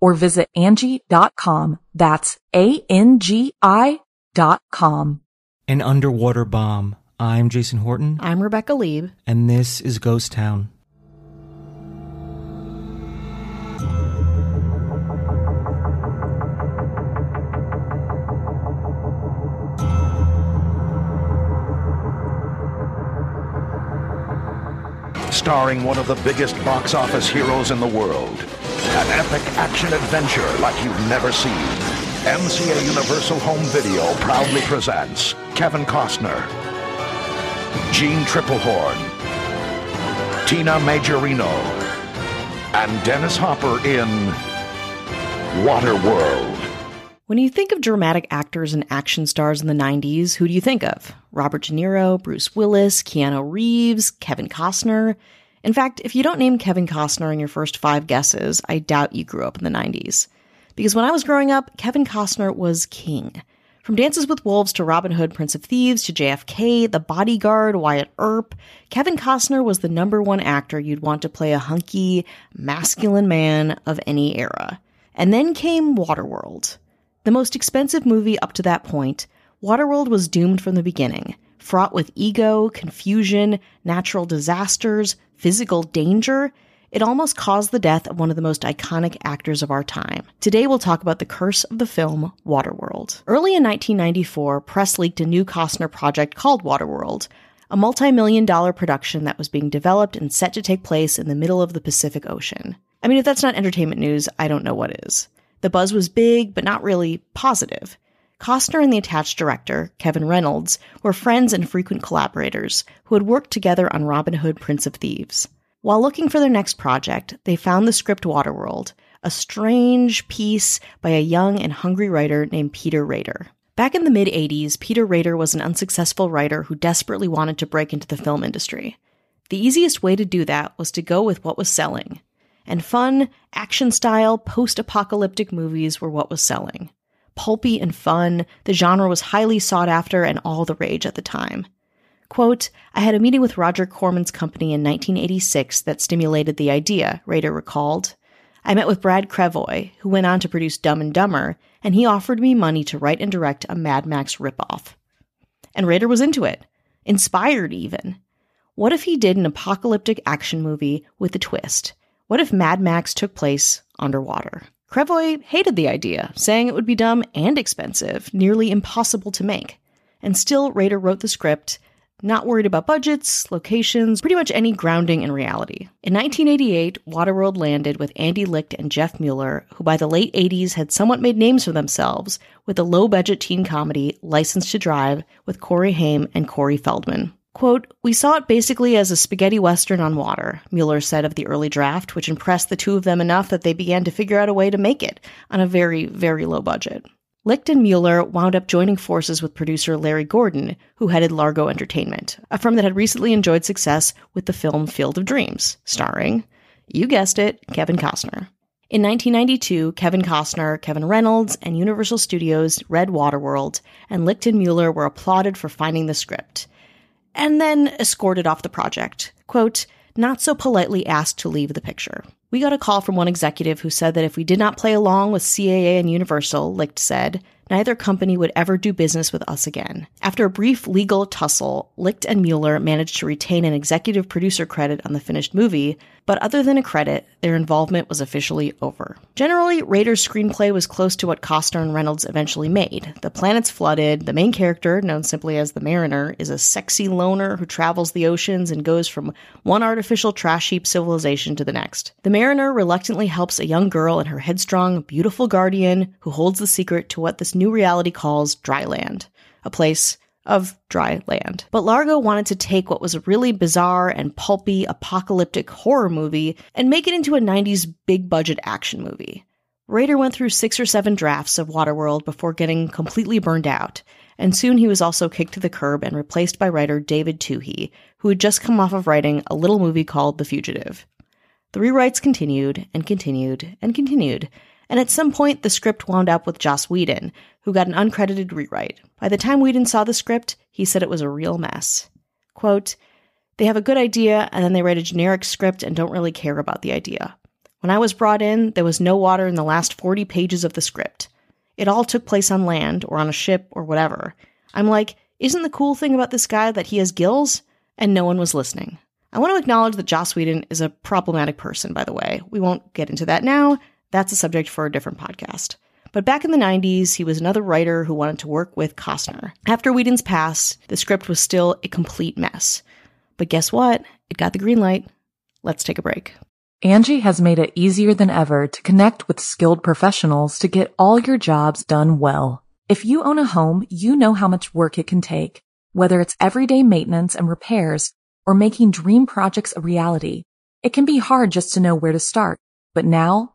or visit Angie.com. That's A-N-G-I dot com. An underwater bomb. I'm Jason Horton. I'm Rebecca Leib. And this is Ghost Town. starring one of the biggest box office heroes in the world. An epic action adventure like you've never seen. MCA Universal Home Video proudly presents Kevin Costner, Jeanne Tripplehorn, Tina Majorino, and Dennis Hopper in Waterworld. When you think of dramatic actors and action stars in the 90s, who do you think of? Robert De Niro, Bruce Willis, Keanu Reeves, Kevin Costner? In fact, if you don't name Kevin Costner in your first five guesses, I doubt you grew up in the 90s. Because when I was growing up, Kevin Costner was king. From Dances with Wolves to Robin Hood, Prince of Thieves to JFK, The Bodyguard, Wyatt Earp, Kevin Costner was the number one actor you'd want to play a hunky, masculine man of any era. And then came Waterworld. The most expensive movie up to that point, Waterworld was doomed from the beginning, fraught with ego, confusion, natural disasters, physical danger. It almost caused the death of one of the most iconic actors of our time. Today we'll talk about the curse of the film Waterworld. Early in 1994, press leaked a new Costner project called Waterworld, a multi-million dollar production that was being developed and set to take place in the middle of the Pacific Ocean. I mean, if that's not entertainment news, I don't know what is. The buzz was big, but not really positive. Costner and the attached director, Kevin Reynolds, were friends and frequent collaborators who had worked together on Robin Hood, Prince of Thieves. While looking for their next project, they found the script Waterworld, a strange piece by a young and hungry writer named Peter Rader. Back in the mid 80s, Peter Rader was an unsuccessful writer who desperately wanted to break into the film industry. The easiest way to do that was to go with what was selling and fun, action style, post apocalyptic movies were what was selling. Pulpy and fun, the genre was highly sought after and all the rage at the time. Quote, I had a meeting with Roger Corman's company in 1986 that stimulated the idea, Rader recalled. I met with Brad Krevoy, who went on to produce Dumb and Dumber, and he offered me money to write and direct a Mad Max ripoff. And Rader was into it, inspired even. What if he did an apocalyptic action movie with a twist? What if Mad Max took place underwater? Krevoy hated the idea, saying it would be dumb and expensive, nearly impossible to make. And still, Rader wrote the script, not worried about budgets, locations, pretty much any grounding in reality. In 1988, Waterworld landed with Andy Licht and Jeff Mueller, who by the late 80s had somewhat made names for themselves with the low budget teen comedy License to Drive with Corey Haim and Corey Feldman. Quote, We saw it basically as a spaghetti western on water, Mueller said of the early draft, which impressed the two of them enough that they began to figure out a way to make it on a very, very low budget. Licht and Mueller wound up joining forces with producer Larry Gordon, who headed Largo Entertainment, a firm that had recently enjoyed success with the film Field of Dreams, starring, you guessed it, Kevin Costner. In 1992, Kevin Costner, Kevin Reynolds, and Universal Studios read Waterworld, and Licht and Mueller were applauded for finding the script and then escorted off the project. Quote, not so politely asked to leave the picture. We got a call from one executive who said that if we did not play along with CAA and Universal, Licht said, neither company would ever do business with us again. After a brief legal tussle, Licht and Mueller managed to retain an executive producer credit on the finished movie, but other than a credit, their involvement was officially over. Generally, Rader's screenplay was close to what Costner and Reynolds eventually made. The planet's flooded, the main character, known simply as the Mariner, is a sexy loner who travels the oceans and goes from one artificial trash heap civilization to the next. The Mariner reluctantly helps a young girl and her headstrong, beautiful guardian who holds the secret to what this new reality calls dry land, a place of dry land. But Largo wanted to take what was a really bizarre and pulpy apocalyptic horror movie and make it into a 90s big budget action movie. Rader went through six or seven drafts of Waterworld before getting completely burned out, and soon he was also kicked to the curb and replaced by writer David Twohy, who had just come off of writing a little movie called The Fugitive. The rewrites continued and continued and continued, and at some point the script wound up with Joss Whedon, who got an uncredited rewrite. By the time Whedon saw the script, he said it was a real mess. Quote, they have a good idea and then they write a generic script and don't really care about the idea. When I was brought in, there was no water in the last 40 pages of the script. It all took place on land or on a ship or whatever. I'm like, isn't the cool thing about this guy that he has gills? And no one was listening. I want to acknowledge that Joss Whedon is a problematic person, by the way. We won't get into that now. That's a subject for a different podcast. But back in the 90s, he was another writer who wanted to work with Costner. After Whedon's pass, the script was still a complete mess. But guess what? It got the green light. Let's take a break. Angie has made it easier than ever to connect with skilled professionals to get all your jobs done well. If you own a home, you know how much work it can take, whether it's everyday maintenance and repairs or making dream projects a reality. It can be hard just to know where to start, but now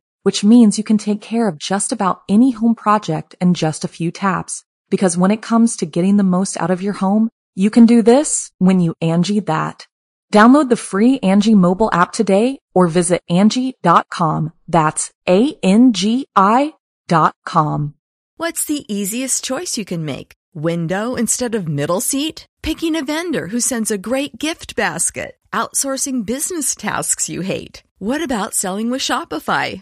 which means you can take care of just about any home project in just a few taps. Because when it comes to getting the most out of your home, you can do this when you Angie that. Download the free Angie mobile app today or visit Angie.com. That's A-N-G-I dot com. What's the easiest choice you can make? Window instead of middle seat? Picking a vendor who sends a great gift basket? Outsourcing business tasks you hate? What about selling with Shopify?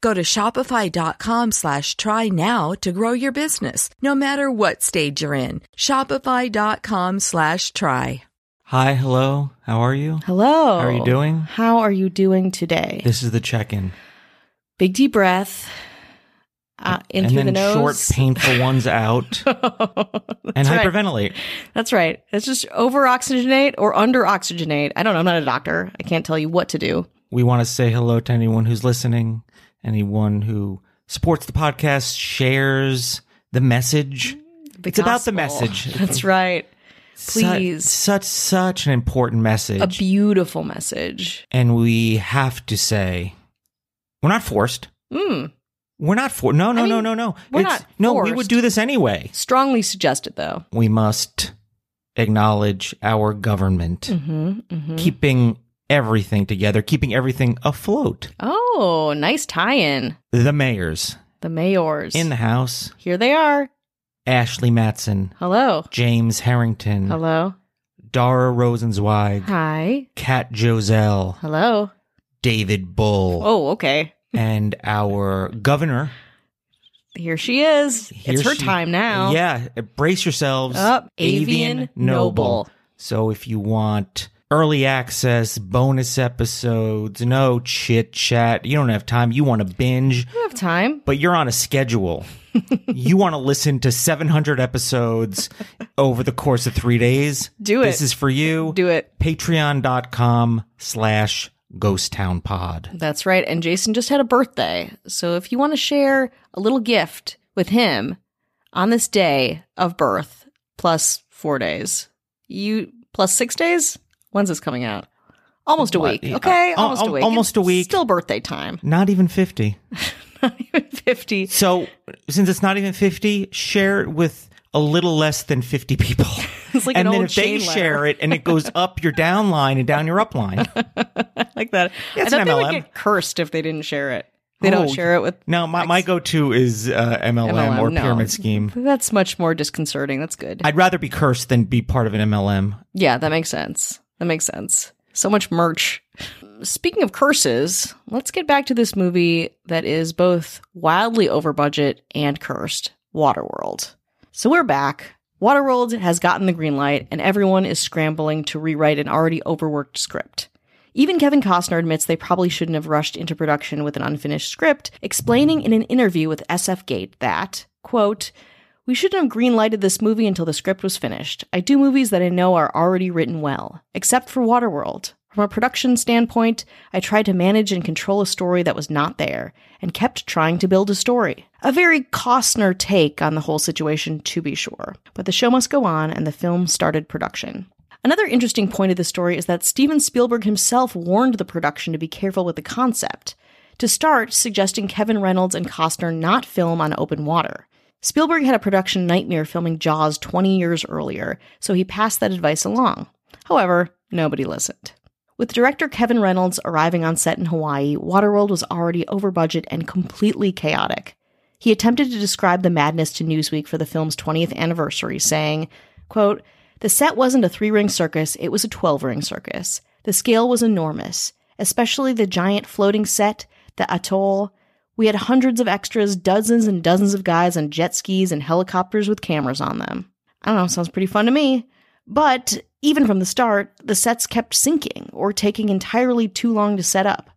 Go to shopify.com slash try now to grow your business, no matter what stage you're in. Shopify.com slash try. Hi, hello. How are you? Hello. How are you doing? How are you doing today? This is the check-in. Big deep breath. Uh, in and through then the nose. short, painful ones out, and right. hyperventilate. That's right. It's just over oxygenate or under oxygenate. I don't know. I'm not a doctor. I can't tell you what to do. We want to say hello to anyone who's listening, anyone who supports the podcast, shares the message. The It's about the message. That's right. Please. such such an important message, A beautiful message. and we have to say, we're not forced. Mm. We're not for. No, no, I no, mean, no, no. we're It's- not No, we would do this anyway. Strongly suggested, though. We must acknowledge our government Mm-hmm, mm-hmm. keeping everything together, keeping everything afloat. Oh, nice tie-in. The mayors The mayors in the house: Here they are. Ashley Matson, Hello. James Harrington, Hello. Dara Rosenzweig, Hi. Kat Joselle, Hello. David Bull, Oh, okay. and our governor. Here she is. Here it's her she- time now. Yeah, brace yourselves. Up, Avian Noble. So if you want early access, bonus episodes, no chit chat. You don't have time. You want to binge, You have time. but you're on a schedule. you want to listen to 700 episodes over the course of three days. Do it. This is for you. Do it. Patreon.com slash Ghost Town Pod. That's right. And Jason just had a birthday. So if you want to share a little gift with him on this day of birth, plus four days, you plus six days? When's this coming out? Almost a week. Okay. Uh, Almost a week. almost a It's week. Still birthday time. Not even 50. Not even 50. So since it's not even 50, share it with a little less than 50 people. It's like and an then if they letter. share it and it goes up your down line and down your up line. like that. Yeah, I thought an they would MLM. get cursed if they didn't share it. They Oh, don't share it with. No, my, my go to is uh, MLM, MLM, or no. pyramid scheme. That's much more disconcerting. That's good. I'd rather be cursed than be part of an MLM. Yeah, that makes sense. That makes sense. So much merch. Speaking of curses, let's get back to this movie that is both wildly over budget and cursed Waterworld. So we're back. Waterworld has gotten the green light, and everyone is scrambling to rewrite an already overworked script. Even Kevin Costner admits they probably shouldn't have rushed into production with an unfinished script, explaining in an interview with SF Gate that, quote, we shouldn't have greenlighted this movie until the script was finished. I do movies that I know are already written well, except for Waterworld. From a production standpoint, I tried to manage and control a story that was not there, and kept trying to build a story. A very Costner take on the whole situation, to be sure. But the show must go on, and the film started production. Another interesting point of the story is that Steven Spielberg himself warned the production to be careful with the concept. To start, suggesting Kevin Reynolds and Costner not film on open water. Spielberg had a production nightmare filming Jaws 20 years earlier, so he passed that advice along. However, nobody listened. With director Kevin Reynolds arriving on set in Hawaii, Waterworld was already over budget and completely chaotic. He attempted to describe the madness to Newsweek for the film's 20th anniversary, saying, quote, The set wasn't a three ring circus, it was a 12 ring circus. The scale was enormous, especially the giant floating set, the atoll. We had hundreds of extras, dozens and dozens of guys on jet skis and helicopters with cameras on them. I don't know, sounds pretty fun to me. But even from the start, the sets kept sinking or taking entirely too long to set up.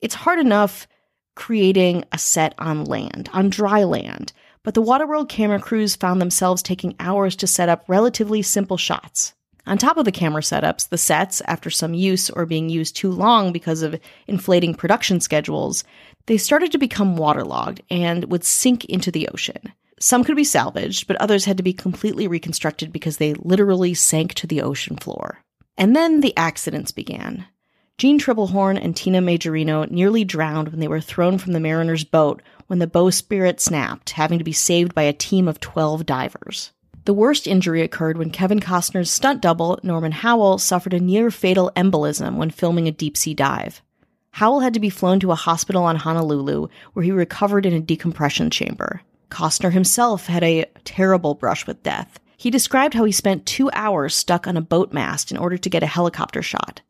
It's hard enough creating a set on land, on dry land, but the Waterworld camera crews found themselves taking hours to set up relatively simple shots. On top of the camera setups, the sets, after some use or being used too long because of inflating production schedules, they started to become waterlogged and would sink into the ocean. Some could be salvaged, but others had to be completely reconstructed because they literally sank to the ocean floor. And then the accidents began. Jeanne Tripplehorn and Tina Majorino nearly drowned when they were thrown from the mariner's boat when the bowsprit snapped, having to be saved by a team of 12 divers. The worst injury occurred when Kevin Costner's stunt double, Norman Howell, suffered a near fatal embolism when filming a deep sea dive. Howell had to be flown to a hospital on Honolulu, where he recovered in a decompression chamber. Costner himself had a terrible brush with death. He described how he spent two hours stuck on a boat mast in order to get a helicopter shot.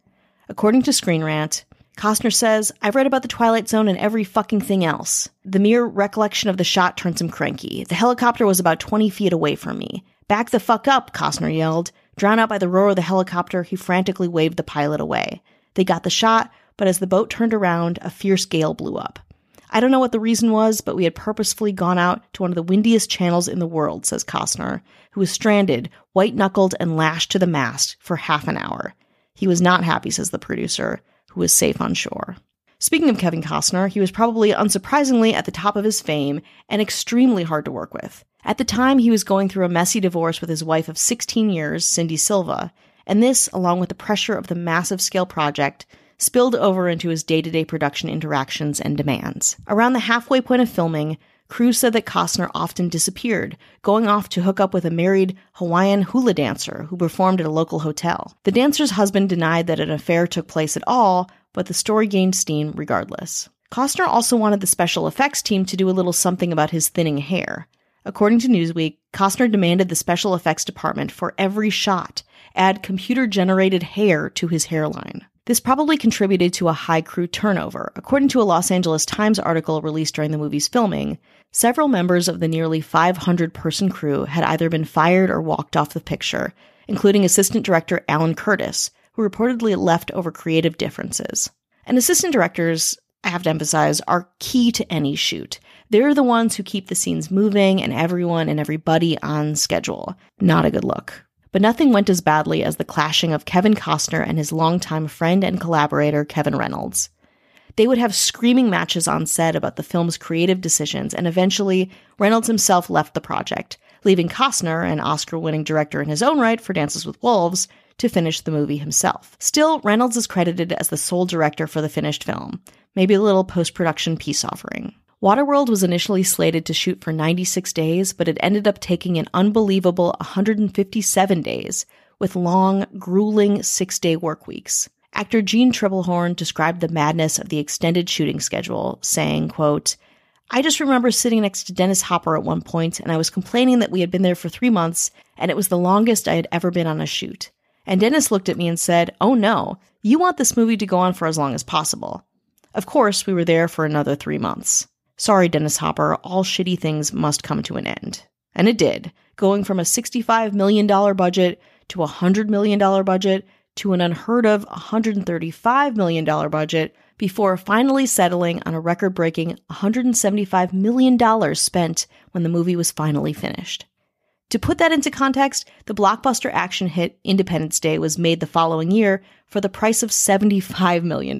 According to Screen Rant, Costner says, I've read about the Twilight Zone and every fucking thing else. The mere recollection of the shot turns him cranky. The helicopter was about 20 feet away from me. Back the fuck up, Costner yelled. Drowned out by the roar of the helicopter, he frantically waved the pilot away. They got the shot, but as the boat turned around, a fierce gale blew up. I don't know what the reason was, but we had purposefully gone out to one of the windiest channels in the world, says Costner, who was stranded, white knuckled, and lashed to the mast for half an hour. He was not happy, says the producer, who was safe on shore. Speaking of Kevin Costner, he was probably unsurprisingly at the top of his fame and extremely hard to work with. At the time, he was going through a messy divorce with his wife of 16 years, Cindy Silva, and this, along with the pressure of the massive scale project, spilled over into his day to day production interactions and demands. Around the halfway point of filming, crews said that Costner often disappeared, going off to hook up with a married Hawaiian hula dancer who performed at a local hotel. The dancer's husband denied that an affair took place at all, but the story gained steam regardless. Costner also wanted the special effects team to do a little something about his thinning hair. According to Newsweek, Costner demanded the special effects department for every shot add computer generated hair to his hairline. This probably contributed to a high crew turnover. According to a Los Angeles Times article released during the movie's filming, several members of the nearly 500 person crew had either been fired or walked off the picture, including assistant director Alan Curtis, who reportedly left over creative differences. And assistant directors, I have to emphasize, are key to any shoot. They're the ones who keep the scenes moving and everyone and everybody on schedule. Not a good look. But nothing went as badly as the clashing of Kevin Costner and his longtime friend and collaborator, Kevin Reynolds. They would have screaming matches on set about the film's creative decisions, and eventually, Reynolds himself left the project, leaving Costner, an Oscar winning director in his own right for Dances with Wolves, to finish the movie himself. Still, Reynolds is credited as the sole director for the finished film, maybe a little post production peace offering. Waterworld was initially slated to shoot for 96 days, but it ended up taking an unbelievable 157 days, with long, grueling six day work weeks. Actor Jeanne Tripplehorn described the madness of the extended shooting schedule, saying, quote, I just remember sitting next to Dennis Hopper at one point, and I was complaining that we had been there for three months, and it was the longest I had ever been on a shoot. And Dennis looked at me and said, Oh no, you want this movie to go on for as long as possible. Of course, we were there for another three months. Sorry, Dennis Hopper, all shitty things must come to an end. And it did, going from a $65 million budget to a $100 million budget to an unheard of $135 million budget before finally settling on a record breaking $175 million spent when the movie was finally finished. To put that into context, the blockbuster action hit Independence Day was made the following year for the price of $75 million.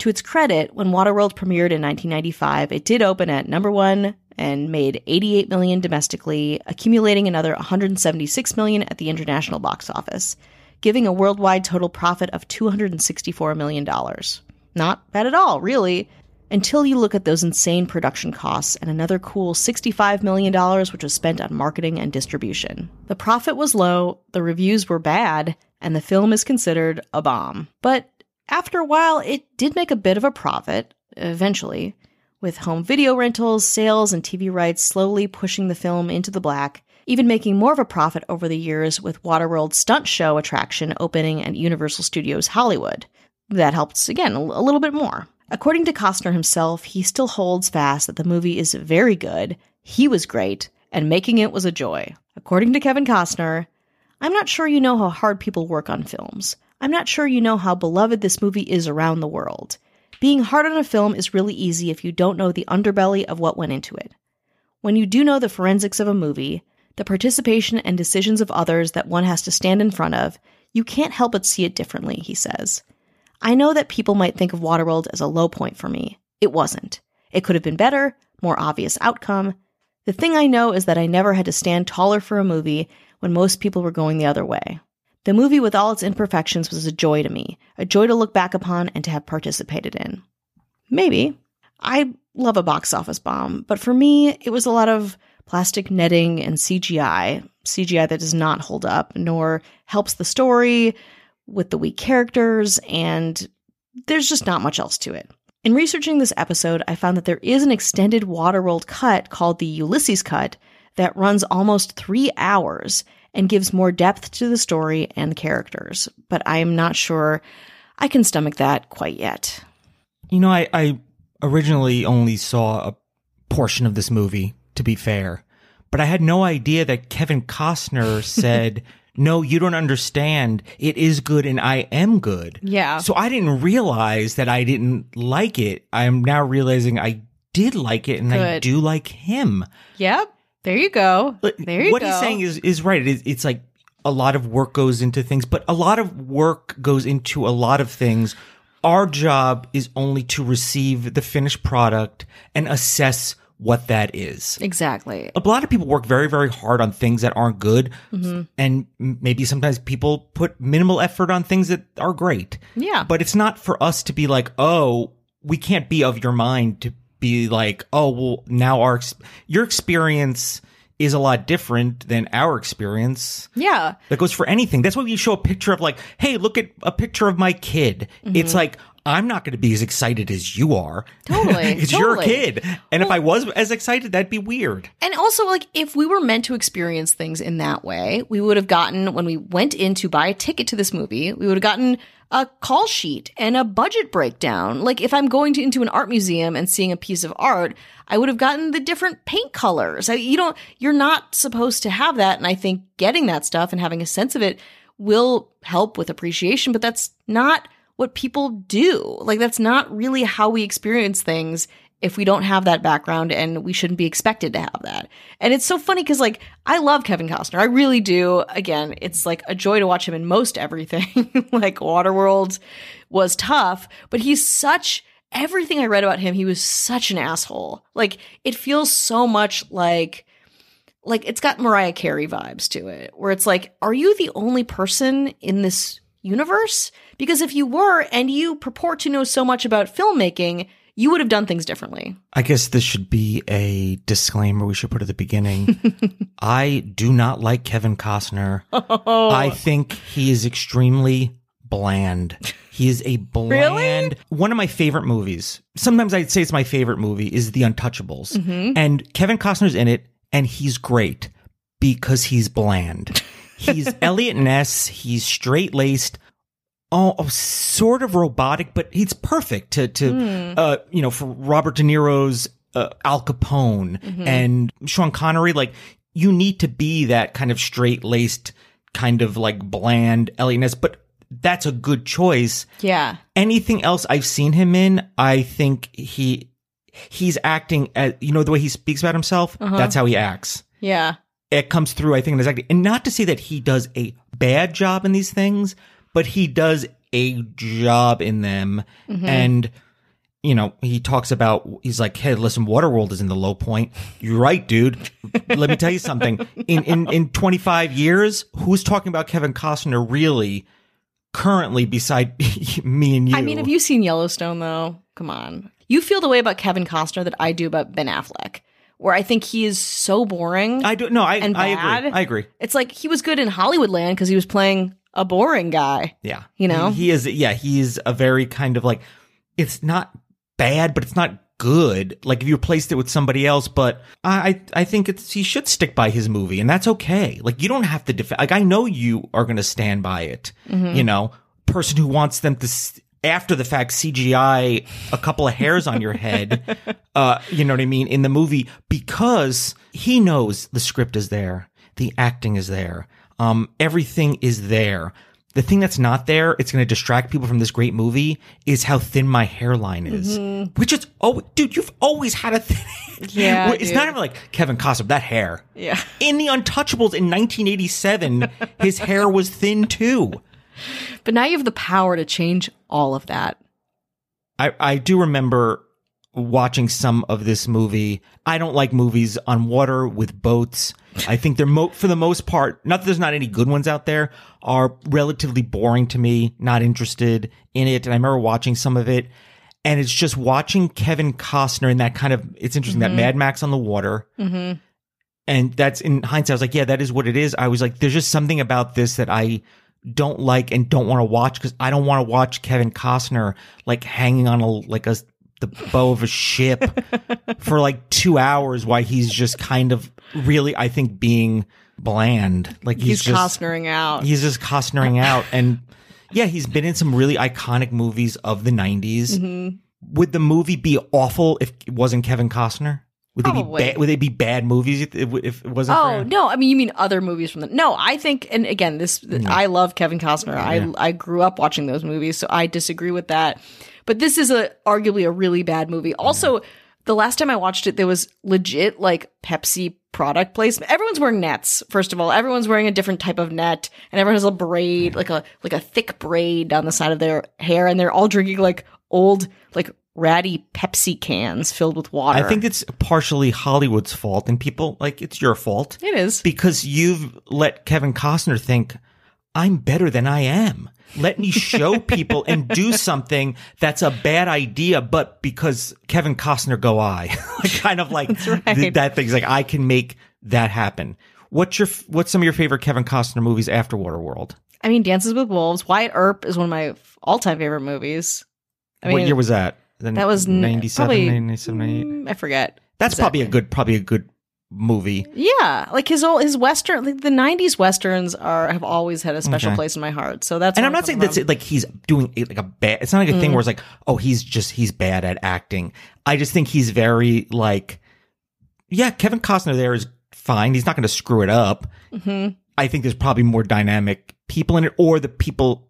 To its credit, when Waterworld premiered in 1995, it did open at number one and made 88 million domestically, accumulating another 176 million at the international box office, giving a worldwide total profit of 264 million dollars. Not bad at all, really, until you look at those insane production costs and another cool $65 million which was spent on marketing and distribution. The profit was low, the reviews were bad, and the film is considered a bomb. But after a while, it did make a bit of a profit, eventually, with home video rentals, sales, and TV rights slowly pushing the film into the black, even making more of a profit over the years with Waterworld's stunt show attraction opening at Universal Studios Hollywood. That helps, again, a little bit more. According to Costner himself, he still holds fast that the movie is very good, he was great, and making it was a joy. According to Kevin Costner, I'm not sure you know how hard people work on films. I'm not sure you know how beloved this movie is around the world. Being hard on a film is really easy if you don't know the underbelly of what went into it. When you do know the forensics of a movie, the participation and decisions of others that one has to stand in front of, you can't help but see it differently, he says. I know that people might think of Waterworld as a low point for me. It wasn't. It could have been better, more obvious outcome. The thing I know is that I never had to stand taller for a movie when most people were going the other way. The movie, with all its imperfections, was a joy to me, a joy to look back upon and to have participated in. Maybe. I love a box office bomb, but for me, it was a lot of plastic netting and CGI, CGI that does not hold up, nor helps the story, with the weak characters, and there's just not much else to it. In researching this episode, I found that there is an extended Waterworld cut called the Ulysses Cut that runs almost three hours and gives more depth to the story and the characters, but I am not sure I can stomach that quite yet. You know, I, I originally only saw a portion of this movie, to be fair, but I had no idea that Kevin Costner said no, you don't understand. It is good and I am good. Yeah. So I didn't realize that I didn't like it. I'm now realizing I did like it and I do like him. Yep. There you go. There you what go. he's saying is, is right. It is, it's like a lot of work goes into things, but a lot of work goes into a lot of things. Our job is only to receive the finished product and assess what that is. Exactly. A lot of people work very, very hard on things that aren't good. Mm-hmm. And maybe sometimes people put minimal effort on things that are great. Yeah. But it's not for us to be like, oh, we can't be of your mind to be like, oh, well, now our, your experience is a lot different than our experience. Yeah. That goes for anything. That's why you show a picture of like, hey, look at a picture of my kid. Mm-hmm. It's like, I'm not going to be as excited as you are. Totally. it's totally. your kid. And well, if I was as excited, that'd be weird. And also, like, if we were meant to experience things in that way, we would have gotten, when we went in to buy a ticket to this movie, we would have gotten a call sheet and a budget breakdown. Like, if I'm going to, into an art museum and seeing a piece of art, I would have gotten the different paint colors. I, you don't, you're not supposed to have that. And I think getting that stuff and having a sense of it will help with appreciation, but that's not what people do. Like, that's not really how we experience things if we don't have that background and we shouldn't be expected to have that. And it's so funny because like I love Kevin Costner. I really do. Again, it's like a joy to watch him in most everything. like Waterworld was tough, but he's such everything I read about him, he was such an asshole. Like it feels so much like like it's got Mariah Carey vibes to it, where it's like, are you the only person in this universe? Because if you were and you purport to know so much about filmmaking, you would have done things differently. I guess this should be a disclaimer we should put at the beginning. I do not like Kevin Costner. Oh. I think he is extremely bland. He is a bland. Really? One of my favorite movies. Sometimes I'd say it's my favorite movie is The Untouchables. Mm-hmm. And Kevin Costner's in it and he's great because he's bland. He's Eliot Ness, he's straight-laced, oh, oh, sort of robotic, but he's perfect to to uh you know for Robert De Niro's uh, Al Capone and Sean Connery. Like you need to be that kind of straight laced, kind of like bland Eliot Ness, but that's a good choice. Yeah. Anything else I've seen him in, I think he he's acting as you know the way he speaks about himself. That's how he acts Yeah. It comes through, I think, in his acting. And not to say that he does a bad job in these things, but he does a job in them. Mm-hmm. And, you know, he talks about, he's like, hey, listen, Waterworld is in the low point. You're right, dude. Let me tell you something. In, in, in 25 years, who's talking about Kevin Costner really currently beside me and you? I mean, have you seen Yellowstone though? Come on. You feel the way about Kevin Costner that I do about Ben Affleck, where I think he is so boring. I don't know. I, and I agree. I agree. It's like he was good in Hollywoodland because he was playing a boring guy. Yeah. You know? He, he is, yeah, he's a very kind of like, it's not bad, but it's not good. Like if you replaced it with somebody else, but I, I think it's, he should stick by his movie and that's okay. Like you don't have to defend, like I know you are going to stand by it, mm-hmm. you know, person who wants them to, after the fact CGI a couple of hairs on your head, uh, you know what I mean, in the movie because he knows the script is there, the acting is there, um, everything is there. The thing that's not there, it's going to distract people from this great movie, is how thin my hairline is. Which is, oh, dude, you've always had a thin. Yeah, it's dude. not even like Kevin Costner, that hair. Yeah. In The Untouchables in 1987, his hair was thin too. But now you have the power to change all of that. I, I do remember watching some of this movie. I don't like movies on water with boats. I think they're mo- for the most part, not that there's not any good ones out there, are relatively boring to me, not interested in it. And I remember watching some of it and it's just watching Kevin Costner in that kind of, it's interesting that mm-hmm. Mad Max on the water. Mm-hmm. And that's in hindsight, I was like, yeah, that is what it is. I was like, there's just something about this that I don't like and don't want to watch because I don't want to watch Kevin Costner like hanging on a like a the bow of a ship for like two hours while he's just kind of really, I think, being bland. Like he's, He's, just Costnering out. he's just Costnering out. And yeah, he's been in some really iconic movies of the 90s. Mm-hmm. Would the movie be awful if it wasn't Kevin Costner? Would they be bad? Would they be bad movies if, if it wasn't? Oh no! I mean, you mean other movies from the? No, I think, and again, this mm. I love Kevin Costner. I I grew up watching those movies, so I disagree with that. But this is a arguably a really bad movie. Also, the last time I watched it, there was legit like Pepsi product placement. Everyone's wearing nets. First of all, everyone's wearing a different type of net, and everyone has a braid, like a like a thick braid down the side of their hair, and they're all drinking like old like ratty Pepsi cans filled with water. I think it's partially Hollywood's fault, and people like it's your fault it is. because you've let Kevin Costner think I'm better than I am. Let me show people and do something that's a bad idea, but because Kevin Costner go I, kind of like right. th- that thing's like I can make that happen. What's your what's some of your favorite Kevin Costner movies after Waterworld? I mean, Dances with Wolves. Wyatt Earp is one of my all-time favorite movies. I mean, what year was that? The that was n- 97, probably- 97, 98? mm, I forget. That's probably a good probably a good movie. Yeah, like his old his western, like the '90s westerns are have always had a special Okay. place in my heart. So that's And I'm not saying that's like he's doing it like a bad. It's not like a Mm. thing where it's like, oh, he's just he's bad at acting. I just think he's very like, yeah, Kevin Costner there is fine. He's not going to screw it up. Mhm. I think there's probably more dynamic people in it, or the people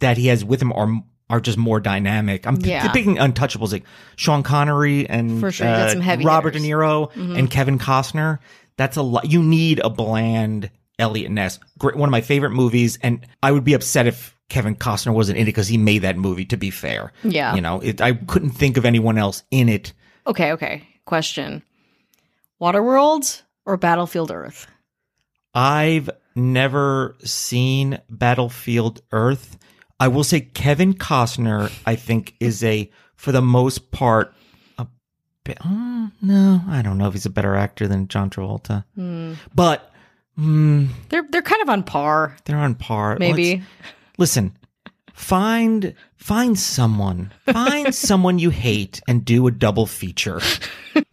that he has with him are are just more dynamic. I'm Yeah. picking untouchables like Sean Connery and For sure, uh, Robert hitters. Mm-hmm. De Niro and Kevin Costner. That's a lot. You need a bland Eliot Ness. Great, one of my favorite movies, and I would be upset if Kevin Costner wasn't in it because he made that movie. To be fair, Yeah. you know, it, I couldn't think of anyone else in it. Okay, okay. Question. Waterworld or Battlefield Earth? I've never seen Battlefield Earth. I will say Kevin Costner, I think, is a, for the most part, a bit, uh, no, I don't know if he's a better actor than John Travolta. But mm, They're they're kind of on par, they're on par. maybe. Let's- listen, find find someone, find someone you hate, and do a double feature.